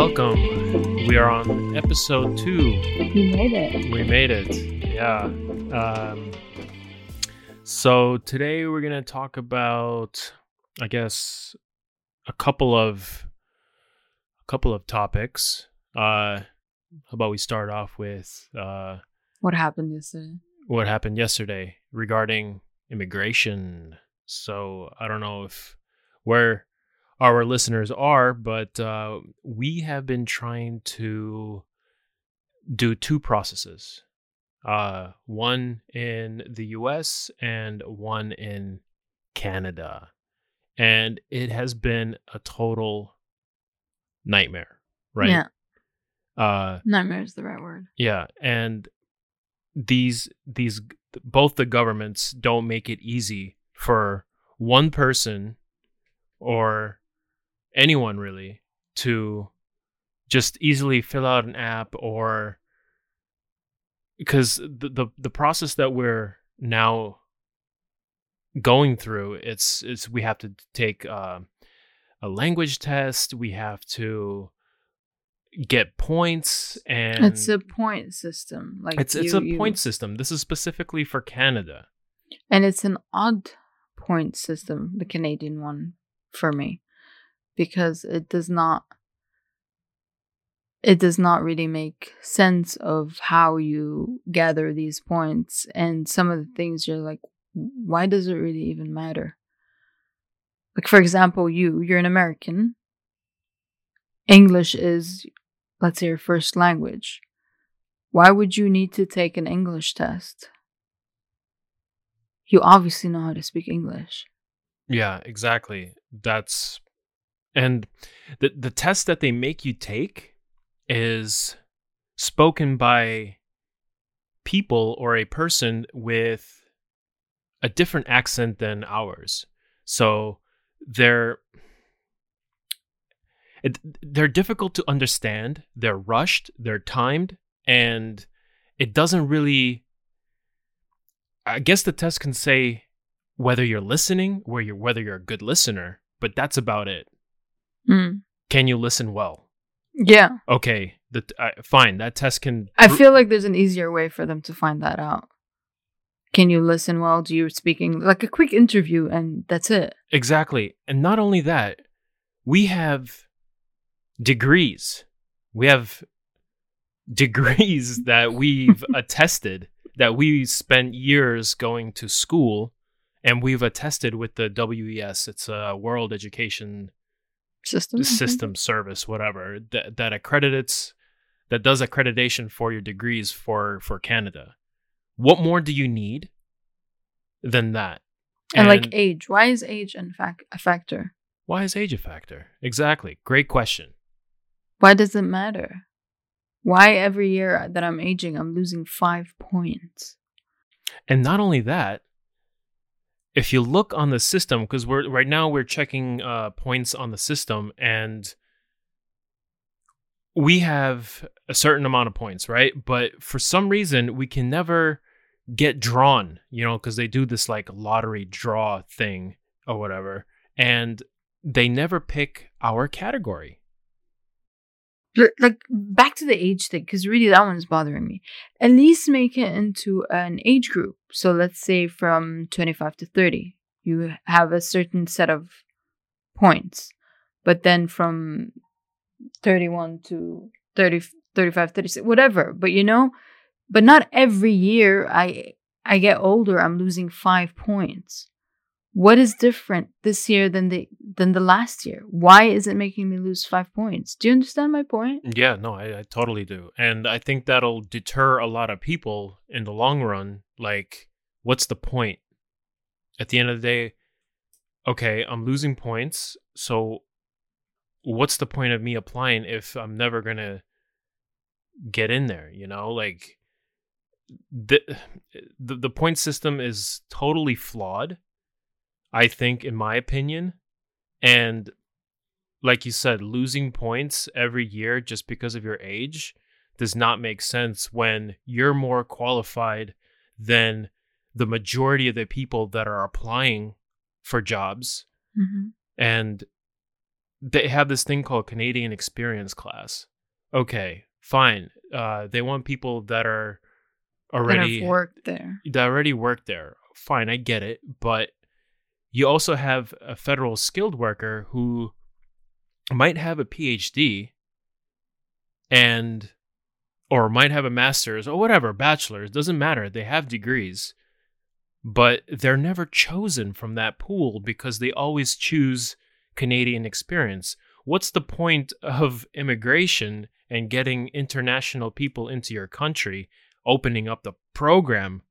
welcome. We are on episode two. We made it. We made it. Yeah. Um, so today we're gonna talk about, I guess, a couple of a couple of topics. Uh, how about we start off with uh, What happened yesterday? what happened yesterday regarding immigration. So I don't know if where our listeners are, but uh, we have been trying to do two processes uh, one in the US and one in Canada. And it has been a total nightmare, right? Yeah. Uh, Nightmare is the right word. yeah, and these these both the governments don't make it easy for one person or anyone really to just easily fill out an app or because the the, the process that we're now going through it's it's we have to take uh, a language test we have to get points and it's a point system. Like it's it's a you- point system. This is specifically for Canada. and it's an odd point system, the Canadian one, for me, because it does not. It does not really make sense of how you gather these points, and some of the things you're like, why does it really even matter? Like, for example, you, you're an American. English is, let's say, your first language. Why would you need to take an English test? You obviously know how to speak English. Yeah, exactly. That's and the the test that they make you take is spoken by people or a person with a different accent than ours. So they're it, they're difficult to understand, they're rushed, they're timed and it doesn't really I guess the test can say whether you're listening, where you're whether you're a good listener, but that's about it. Mm. Can you listen well? Yeah. Okay, the uh, fine. That test can. I feel like there's an easier way for them to find that out. Can you listen well? Do you speak English? Like a quick interview, and that's it. exactly, and not only that, we have degrees. We have degrees that we've attested that we spent years going to school, and we've attested with the WES. It's a World Education System. System service whatever that that accredits that does accreditation for your degrees for for Canada. What more do you need than that? And, like age. Why is age in fact a factor? why is age a factor? Exactly. Great question. Why does it matter? Why every year that I'm aging, I'm losing five points? And not only that, if you look on the system, because we're right now we're checking uh, points on the system, and we have a certain amount of points, right? But for some reason, we can never get drawn, you know, because they do this like lottery draw thing or whatever, and they never pick our category. Like back to the age thing, because really that one's bothering me. At least make it into an age group. So let's say from 25 to 30, you have a certain set of points. But then from 31 to 30, 35, 36, whatever. But you know, but not every year I I get older, I'm losing five points. What is different this year than the than the last year? Why is it making me lose five points? Do you understand my point? Yeah, no, I, I totally do. And I think that'll deter a lot of people in the long run. Like, what's the point? At the end of the day, okay, I'm losing points. So, what's the point of me applying if I'm never to get in there? You know, like, the, the, the point system is totally flawed, I think, in my opinion. And like you said, losing points every year just because of your age does not make sense when you're more qualified than the majority of the people that are applying for jobs. Mm-hmm. And they have this thing called Canadian Experience Class. Okay, fine. Uh, they want people that are already that have worked there. that already work there. Fine, I get it, but you also have a federal skilled worker who might have a PhD and or might have a master's or whatever, bachelor's, doesn't matter. They have degrees, but they're never chosen from that pool because they always choose Canadian experience. What's the point of immigration and getting international people into your country, opening up the program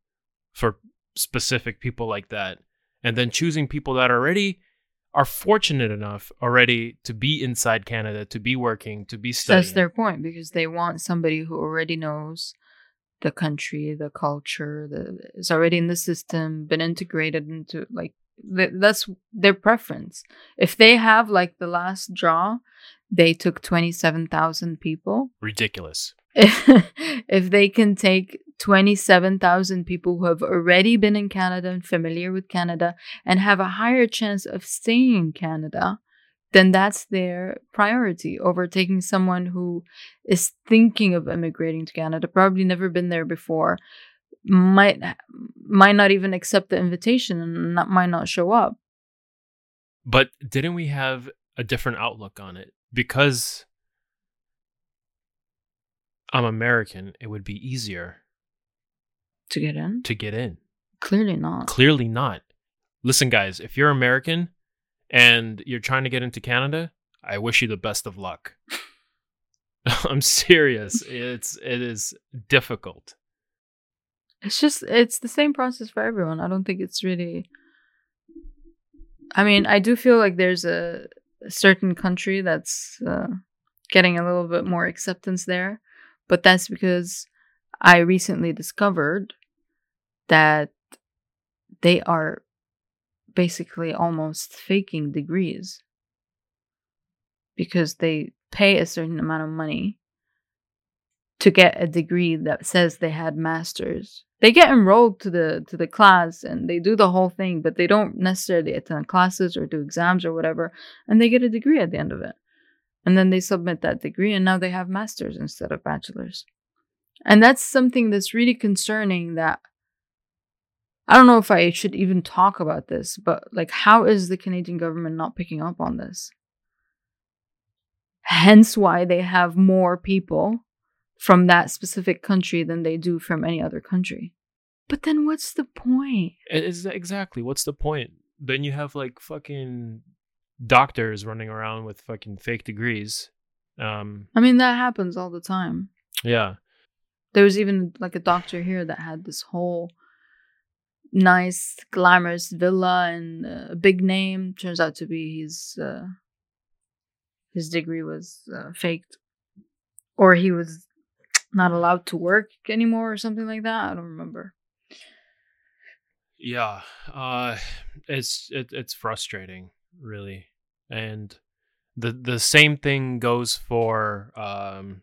for specific people like that, and then choosing people that already are fortunate enough already to be inside Canada, to be working, to be studying. That's their point because they want somebody who already knows the country, the culture, the is already in the system, been integrated into like th- that's their preference. If they have like the last draw, they took twenty seven thousand people. Ridiculous. if they can take 27,000 people who have already been in Canada and familiar with Canada and have a higher chance of staying in Canada, then that's their priority over taking someone who is thinking of immigrating to Canada, probably never been there before, might might not even accept the invitation and not, might not show up. But didn't we have a different outlook on it? Because I'm American, it would be easier To get in? to get in. Clearly not. Clearly not. Listen, guys, if you're American and you're trying to get into Canada, I wish you the best of luck. I'm serious. It's it is difficult. It's just it's the same process for everyone. I don't think it's really I mean, I do feel like there's a, a certain country that's uh, getting a little bit more acceptance there, but that's because I recently discovered that they are basically almost faking degrees. Because they pay a certain amount of money to get a degree that says they had masters. They get enrolled to the to the class and they do the whole thing but they don't necessarily attend classes or do exams or whatever and they get a degree at the end of it. And then they submit that degree and now they have masters instead of bachelors. And that's something that's really concerning that i don't know if i should even talk about this but like how is the canadian government not picking up on this hence why they have more people from that specific country than they do from any other country. But then what's the point? It is exactly what's the point? Then you have like fucking doctors running around with fucking fake degrees. Um I mean, that happens all the time. yeah. There was even like a doctor here that had this whole nice, glamorous villa and uh, a big name. Turns out to be his uh, his degree was uh, faked, or he was not allowed to work anymore, or something like that. I don't remember. Yeah. Uh it's it, it's frustrating, really. And the the same thing goes for um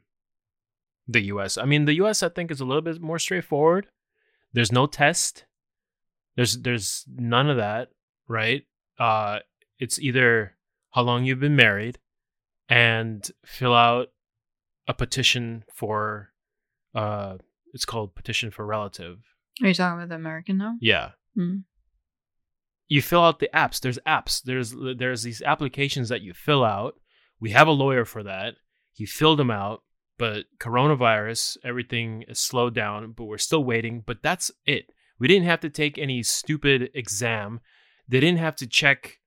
the US. I mean, the US I think is a little bit more straightforward. There's no test. There's there's none of that, right? Uh it's either how long you've been married and fill out a petition for uh it's called petition for relative. Are you talking about the American now? Yeah. Mm. You fill out the apps. There's apps. There's there's these applications that you fill out. We have a lawyer for that. He filled them out, but coronavirus, everything is slowed down, but we're still waiting. But that's it. We didn't have to take any stupid exam. They didn't have to check.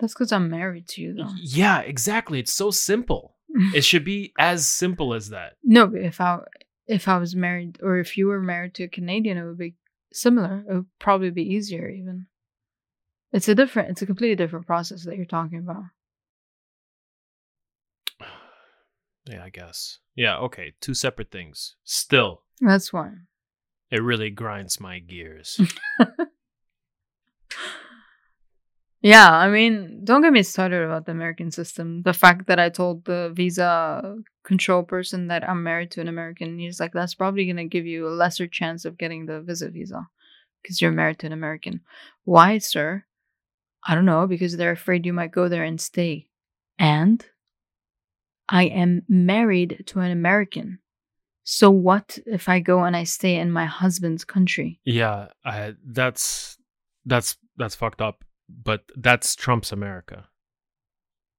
That's because I'm married to you, though. Yeah, exactly. It's so simple. It should be as simple as that. No, if I if I was married or if you were married to a Canadian, it would be similar. It would probably be easier even. It's a different it's a completely different process that you're talking about. Yeah, I guess. Yeah, okay. Two separate things. Still, That's why. It really grinds my gears. Yeah, I mean, don't get me started about the American system. The fact that I told the visa control person that I'm married to an American, he's like, that's probably going to give you a lesser chance of getting the visit visa because you're married to an American. Why, sir? I don't know, because they're afraid you might go there and stay. And I am married to an American. So what if I go and I stay in my husband's country? Yeah, I, that's that's that's fucked up. But that's Trump's America.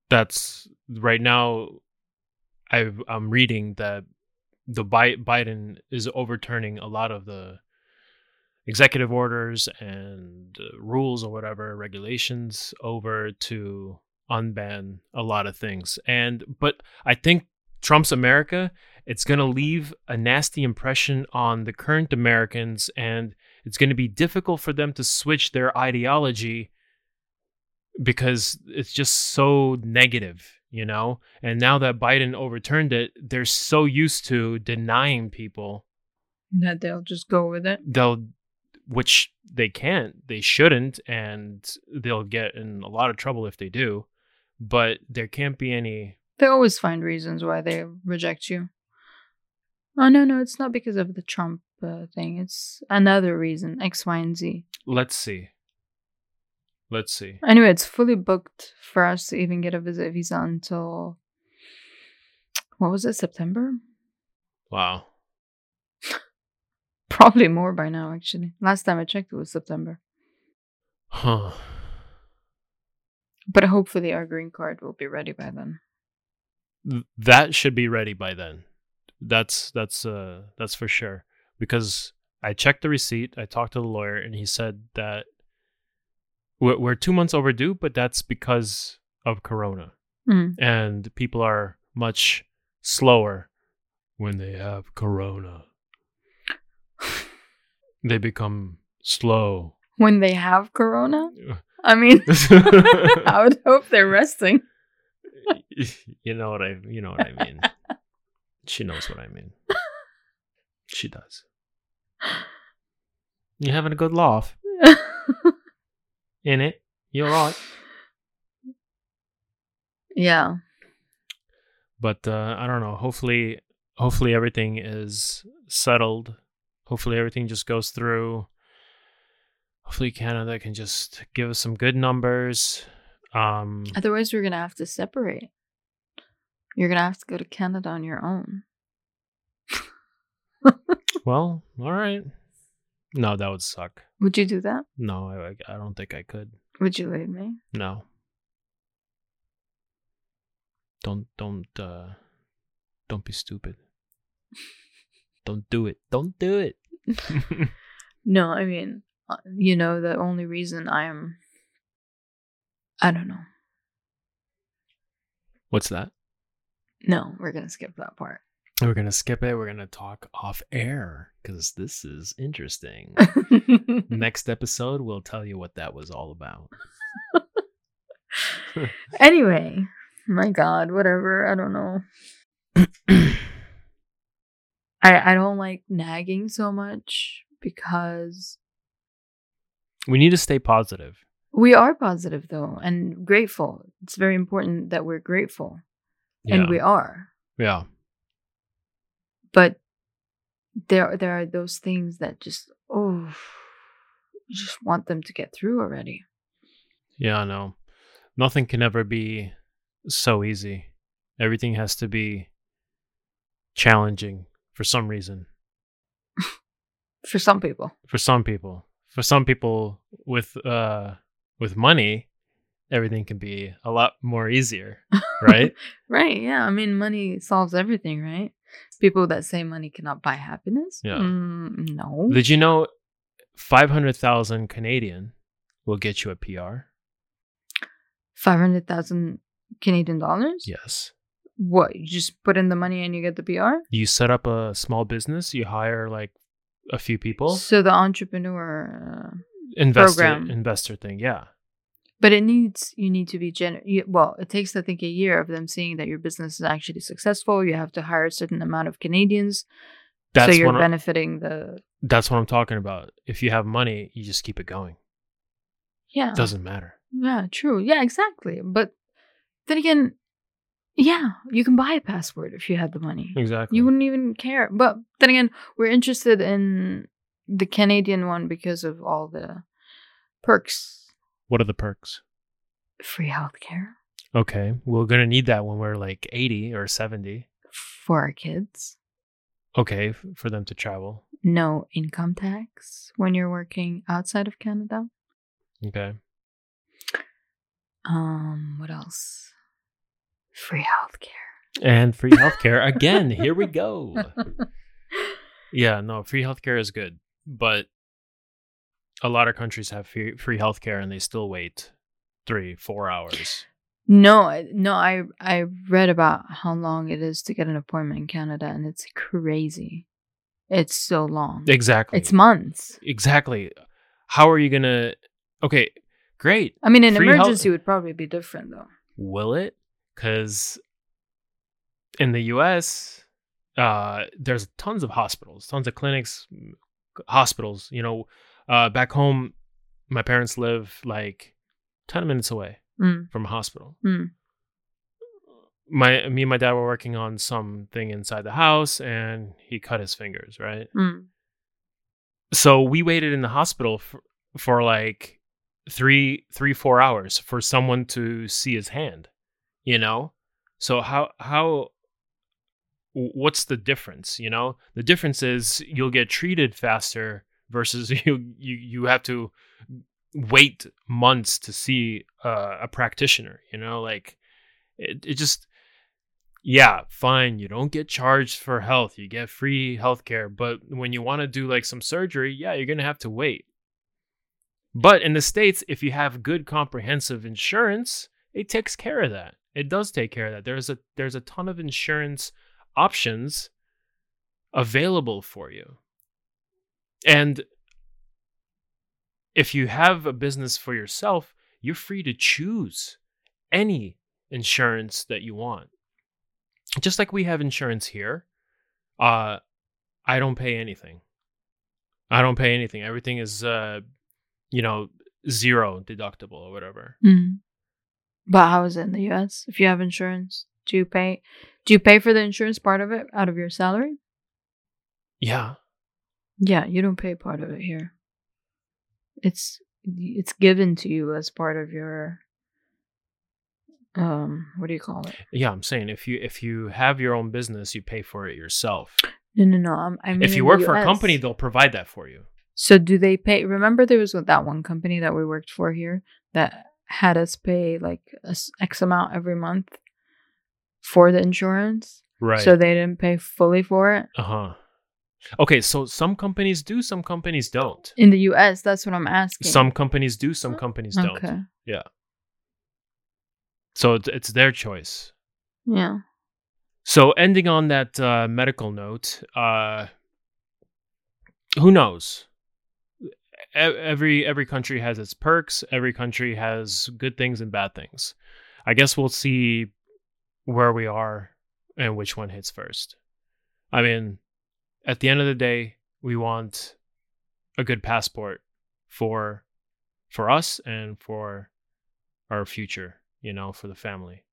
That's right now. I I'm reading that the Bi- Biden is overturning a lot of the executive orders and uh, rules or whatever regulations over to unban a lot of things and but i think trump's america it's going to leave a nasty impression on the current americans and it's going to be difficult for them to switch their ideology because it's just so negative you know and now that biden overturned it they're so used to denying people That they'll just go with it. they'll which they can't they shouldn't and they'll get in a lot of trouble if they do but there can't be any They always find reasons why they reject you. Oh no, no, it's not because of the Trump uh, thing. It's another reason, X, Y, and Z. let's see let's see Anyway, it's fully booked for us to even get a visit visa until what was it, September? wow Probably more by now, actually. Last time I checked, it was September. huh But hopefully, our green card will be ready by then. Th- that should be ready by then that's that's uh that's for sure because i checked the receipt i talked to the lawyer and he said that we're, we're two months overdue but that's because of corona Mm. and people are much slower when they have corona. They become slow. When they have corona, I mean, I would hope they're resting. you know what I you know what I mean. She knows what I mean. She does. You having a good laugh in it? You're right. yeah. but uh, I don't know. Hopefully, hopefully everything is settled. Hopefully everything just goes through. Hopefully Canada can just give us some good numbers. Um, Otherwise, we're gonna have to separate. You're gonna have to go to Canada on your own. well, all right. No, that would suck. Would you do that? No, I, I don't think I could. Would you leave me? No. Don't don't uh don't be stupid. don't do it. Don't do it. No, I mean, uh, you know, the only reason I'm. I don't know. What's that? No, we're gonna skip that part. We're gonna skip it. We're gonna talk off air because this is interesting. Next episode, we'll tell you what that was all about. anyway, my God, whatever. I don't know. I I don't like nagging so much because we need to stay positive. we are positive though and grateful. It's very important that we're grateful, Yeah. and we are. yeah. But there there are those things that just oh, you just want them to get through already. Yeah, I know. Nothing can ever be so easy. Everything has to be challenging for some reason. For some people, For some people. For some people with uh with money, everything can be a lot more easier, right? right? Yeah, I mean, money solves everything, right? People that say money cannot buy happiness. Yeah. Mm, no. Did you know 500,000 Canadian will get you a PR? Five hundred thousand Canadian dollars. Yes. What? You just put in the money and you get the PR. You set up a small business, you hire like a few people, So the entrepreneur, uh, investor program. investor thing, yeah. But it needs you need to be. You, well, it takes I think a year of them seeing that your business is actually successful. You have to hire a certain amount of Canadians, That's so you're benefiting the. that's what I'm talking about. If you have money, you just keep it going. Yeah. It doesn't matter. Yeah. True. Yeah. Exactly. But then again, yeah, you can buy a passport if you had the money. Exactly. You wouldn't even care. But then again, we're interested in the Canadian one because of all the perks. What are the perks? free healthcare Okay, we're gonna need that when we're like eighty or seventy. for our kids. Okay, f- for them to travel. No income tax when you're working outside of Canada. Okay. Um, what else? Free healthcare. And free healthcare again. Here we go. Yeah, no, free healthcare is good, but a lot of countries have free free healthcare and they still wait three, four hours. No, I- no, I I read about how long it is to get an appointment in Canada, and it's crazy. It's so long. Exactly. It's months. exactly. How are you gonna? Okay, great. I mean, an Free health- emergency would probably be different, though. Will it? Because in the U.S., uh, there's tons of hospitals, tons of clinics, hospitals. You know, uh, back home, my parents live like ten minutes away Mm, from a hospital. mm, My me and my dad were working on something inside the house, and he cut his fingers. Right. mm. So we waited in the hospital for, for like three, three, four hours for someone to see his hand. You know, so how how what's the difference? You know, the difference is you'll get treated faster versus you you you have to wait months to see uh, a practitioner. You know, like it it just yeah, fine. You don't get charged for health. You get free healthcare. But when you want to do like some surgery, yeah, you're to have to wait. But in the States, if you have good comprehensive insurance, it takes care of that. It does take care of that. There's a there's a ton of insurance options available for you. And if you have a business for yourself, you're free to choose any insurance that you want just like we have insurance here, uh, I don't pay anything. I don't pay anything. Everything is, uh, you know, zero deductible or whatever. Mm. But how is it in the U.S. If you have insurance, do you pay? Do you pay for the insurance part of it out of your salary? Yeah, Yeah, you don't pay part of it here. It's it's given to you as part of your um what do you call it? yeah. I'm saying if you if you have your own business, you pay for it yourself. No, no, no. I'm, I mean, if you work for a company, they'll provide that for you. So do they pay? Remember, there was that one company that we worked for here that had us pay like X amount every month for the insurance. Right. So they didn't pay fully for it. uh huh. Okay, so some companies do, some companies don't. In the US, that's what I'm asking. Some companies do, some companies don't. Okay. Yeah. So it's, it's their choice. Yeah. So ending on that uh, medical note, uh, who knows? Every every country has its perks. Every country has good things and bad things. I guess we'll see where we are and which one hits first. I mean, at the end of the day, we want a good passport for for us and for our future. You know, for the family.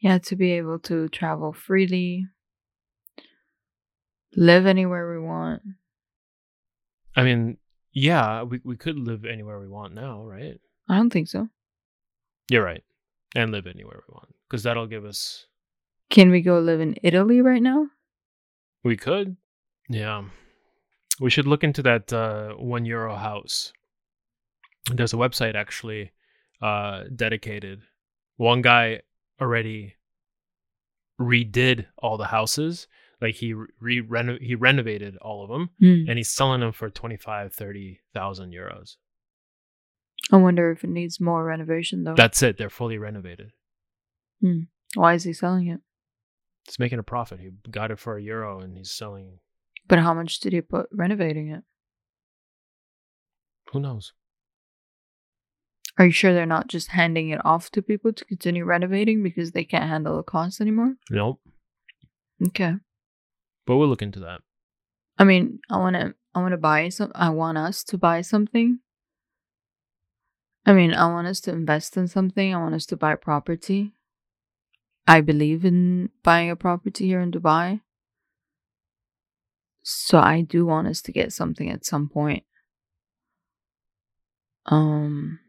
Yeah, to be able to travel freely, live anywhere we want. I mean, yeah, we we could live anywhere we want now, right? I don't think so. You're right. And live anywhere we want because that'll give us Can we go live in Italy right now? we could. Yeah. We should look into that uh 1 euro house. There's a website actually uh dedicated. One guy already redid all the houses. Like he re he renovated all of them Hmm. and he's selling them for 25 30,000 euros. I wonder if it needs more renovation though. That's it. They're fully renovated. Why is he selling it? It's making a profit. He got it for a euro and he's selling. But how much did he put renovating it? Who knows? Are you sure they're not just handing it off to people to continue renovating because they can't handle the cost anymore? Nope. Okay. But we'll look into that. I mean, I want to I want to buy some I want us to buy something. I mean, I want us to invest in something. I want us to buy property. I believe in buying a property here in Dubai. So I do want us to get something at some point. Um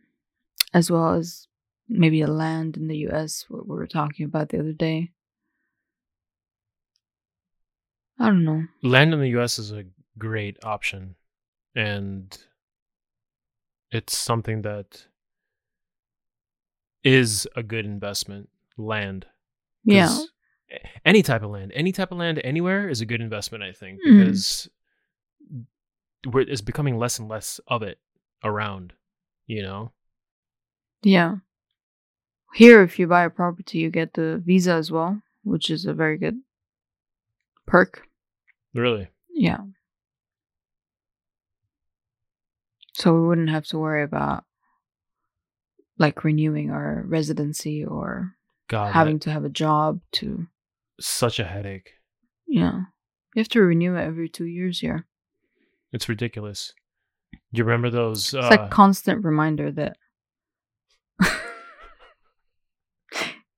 as well as maybe a land in the US, what we were talking about the other day. I don't know. Land in the US is a great option. And it's something that is a good investment. Land. Yeah. Any type of land, any type of land anywhere is a good investment, I think, Mhm. because we're, it's becoming less and less of it around, you know? Yeah. Here, if you buy a property, you get the visa as well, which is a very good perk. Really. Yeah. So we wouldn't have to worry about like renewing our residency or God, having to have a job to, such a headache. yeah. You have to renew it every two years here. It's ridiculous. Do you remember those? It's uh, like constant reminder that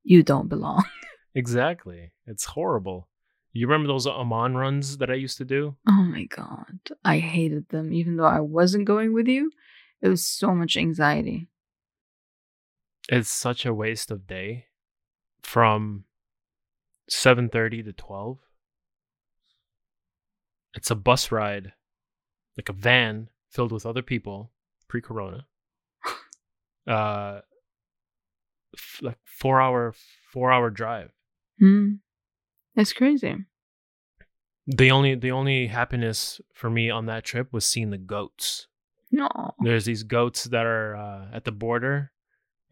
you don't belong. exactly. It's horrible. You remember those Oman runs that I used to do? Oh my god. I hated them. Even though I wasn't going with you, it was so much anxiety. It's such a waste of day from 7:30 to 12. It's a bus ride, like a van filled with other people pre-corona. uh f- like 4 hour 4 hour drive. Hmm. It's crazy. The only the only happiness for me on that trip was seeing the goats. No. There's these goats that are uh, at the border,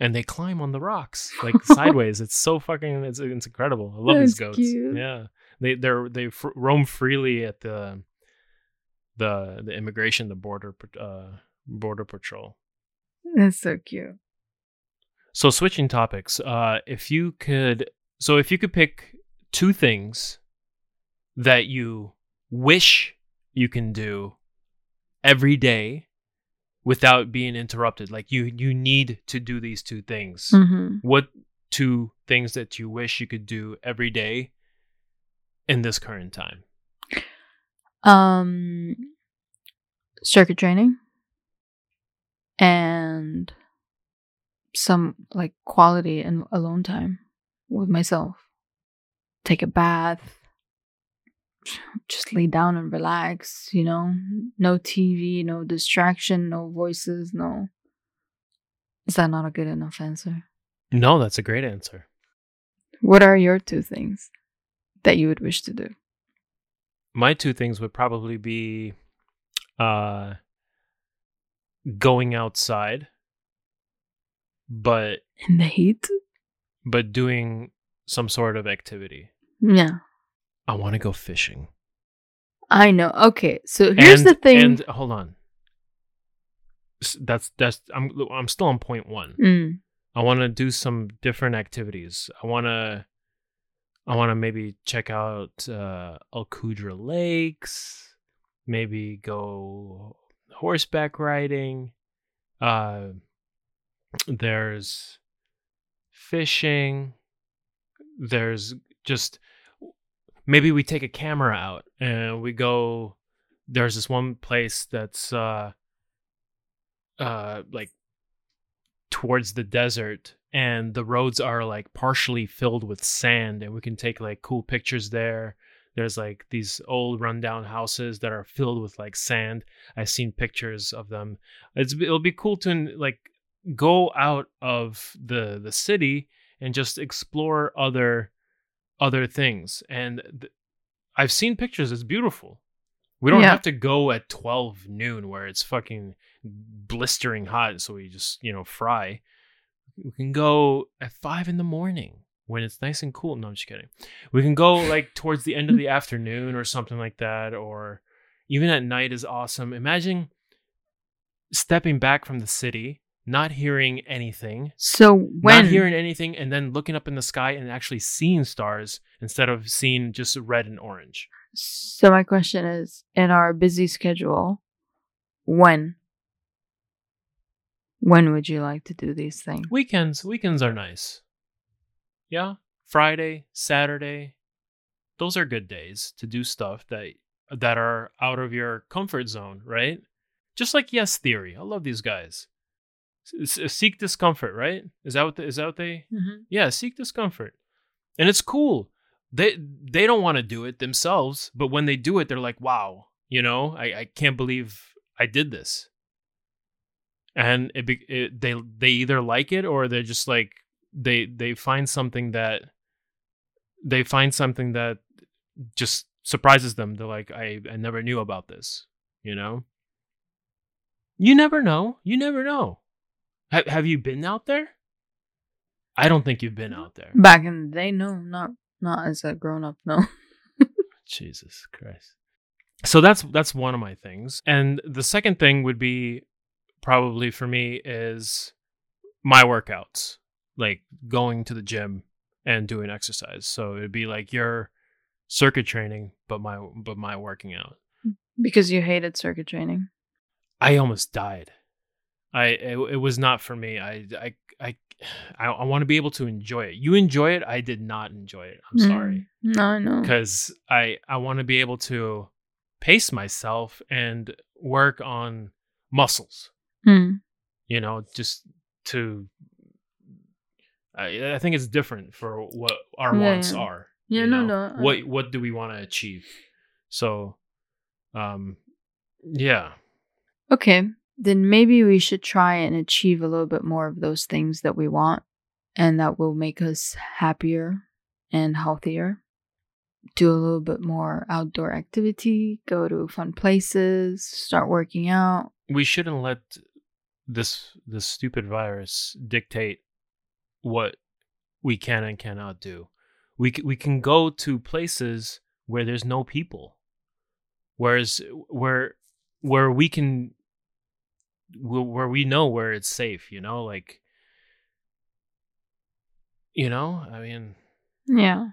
and they climb on the rocks like sideways. It's so fucking it's, it's incredible. I love these goats. cute. Yeah, they they're they roam freely at the the the immigration the border uh, border patrol. That's so cute. So switching topics, uh, if you could, so if you could pick two things that you wish you can do every day without being interrupted, like you you need to do these two things. hmm What two things that you wish you could do every day in this current time? Um, circuit training and some like quality and alone time with myself. Take a bath, just lay down and relax, you know? No TV, no distraction, no voices, no. Is that not a good enough answer? No, that's a great answer. What are your two things that you would wish to do? my two things would probably be uh going outside but In the heat? but doing some sort of activity Yeah. I want to go fishing. I know. Okay, so here's and, the thing. and hold on. That's that's i'm i'm still on point 1 Mm, i want to do some different activities. I want to i want to maybe check out uh al Qudra lakes maybe go horseback riding. Uh there's fishing. There's just maybe we take a camera out and we go there's this one place that's uh uh like towards the desert and the roads are like partially filled with sand and we can take like cool pictures there. There's like these old rundown houses that are filled with like sand. I've seen pictures of them. It's it'll be cool to like go out of the the city and just explore other other things and th- i've seen pictures it's beautiful. We don't Yeah. have to go at 12 noon where it's fucking blistering hot so we just you know fry. We can go at 5 in the morning when it's nice and cool. No i'm just kidding. We can go like towards the end of the afternoon or something like that or even at night is awesome. Imagine stepping back from the city not hearing anything so when not hearing anything and then looking up in the sky and actually seeing stars instead of seeing just red and orange. So my question is in our busy schedule, when? When would you like to do these things? weekends. Weekends are nice. Yeah. Friday saturday those are good days to do stuff that that are out of your comfort zone right? Just like yes theory. I love these guys seek discomfort, right? Is that what the, is that what they? Mhm. Yeah, seek discomfort, and it's cool. They they don't want to do it themselves, but when they do it, they're like, "Wow, you know, I, I can't believe I did this." And it, it they they either like it or they're just like they they find something that they find something that just surprises them. They're like, "I I never knew about this," you know. You never know. You never know. Have Have you been out there? I don't think you've been out there. Back in the day, no, not not as a grown up, no. Jesus Christ. So that's that's one of my things. And the second thing would be probably for me is my workouts, like going to the gym and doing exercise. So it'd be like your circuit training, but my but my working out. Because you hated circuit training. I almost died. I it, it was not for me. I I I I, I want to be able to enjoy it. You enjoy it. I did not enjoy it. I'm sorry Mm. No, I know. because I I want to be able to pace myself and work on muscles. Mm. You know, just to. I I think it's different for what our Yeah, wants are. Yeah, no, know? no. What what do we want to achieve? So, um, yeah, Okay, then maybe we should try and achieve a little bit more of those things that we want and that will make us happier and healthier. Do a little bit more outdoor activity, go to fun places, start working out. we shouldn't let this this stupid virus dictate what we can and cannot do. We c- we can go to places where there's no people, whereas where where we can where we know where it's safe. You know, like you know, I mean, Yeah.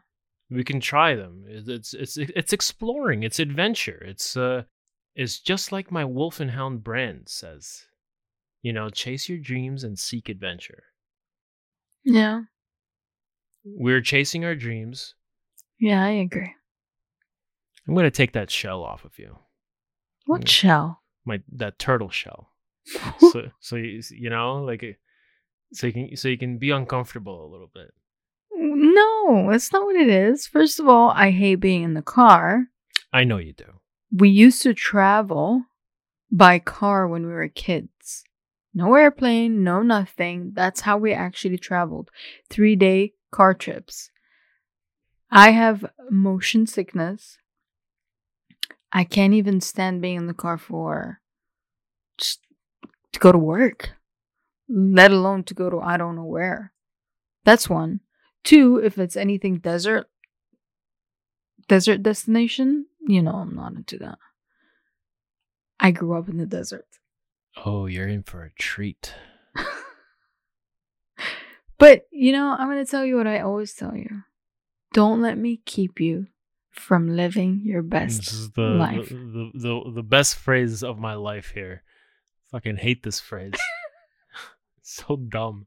we can try them. It's it's it's, it's exploring. It's adventure. It's uh, it's just like my Wolf and Hound brand says. You know, chase your dreams and seek adventure. Yeah. We're chasing our dreams. Yeah, I agree. I'm gonna take that shell off of you, What Mm. shell? my that turtle shell. So so you, you know like uh, so you can so you can be uncomfortable a little bit. No, that's not what it is. First of all, I hate being in the car. I know you do. We used to travel by car when we were kids. No airplane, no nothing. That's how we actually traveled. Three day car trips. I have motion sickness. I can't even stand being in the car for to go to work, let alone to go to I don't know where. That's one. Two, if it's anything desert, desert destination, you know, I'm not into that. I grew up in the desert. Oh, you're in for a treat. But, you know, I'm going to tell you what I always tell you. Don't let me keep you from living your This best is the, life. the, the the the best phrase of my life here. Fucking hate this phrase. so dumb.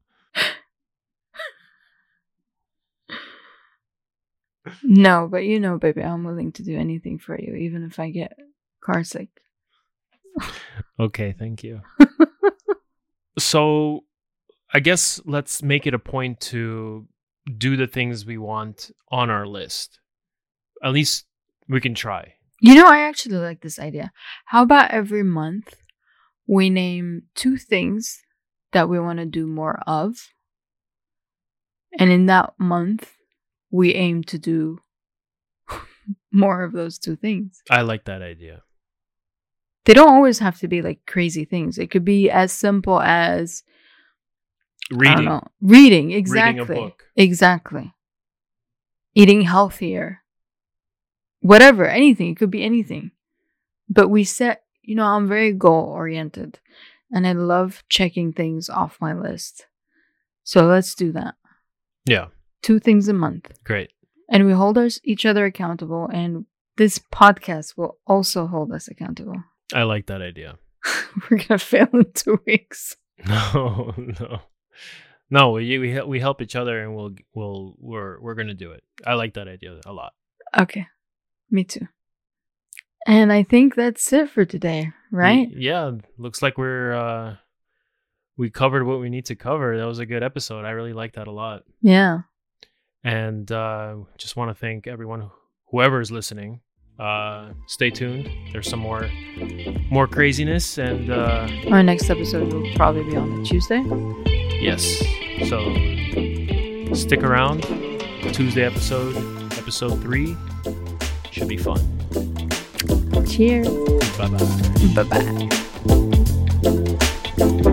No, but you know, baby, I'm willing to do anything for you, even if I get car sick. Okay, thank you. so, I guess let's make it a point to do the things we want on our list. At least we can try. You know, I actually like this idea. How about every month we name two things that we want to do more of? And in that month, we aim to do more of those two things. I like that idea. They don't always have to be like crazy things. It could be as simple as I don't Reading. know, reading, exactly. Reading a book. Exactly. Eating healthier. Whatever, anything. It could be anything. But we set, you know, I'm very goal oriented and I love checking things off my list. So let's do that. Yeah, Two things a month. great. And we hold us, each other accountable. And this podcast will also hold us accountable. I like that idea. We're going to fail in two weeks. No, no, no. We we we help each other, and we'll we'll we're we're gonna do it. I like that idea a lot. Okay. Me too. And I think that's it for today, right? Yeah. Looks like we're uh we covered what we need to cover. That was a good episode. I really liked that a lot. Yeah. And uh, just want to thank everyone, whoever is listening. Uh, stay tuned. There's some more, more craziness, and uh, Our next episode will probably be on a Tuesday. yes. So stick around. Tuesday episode, episode three, should be fun. Cheers. Bye bye. Bye bye.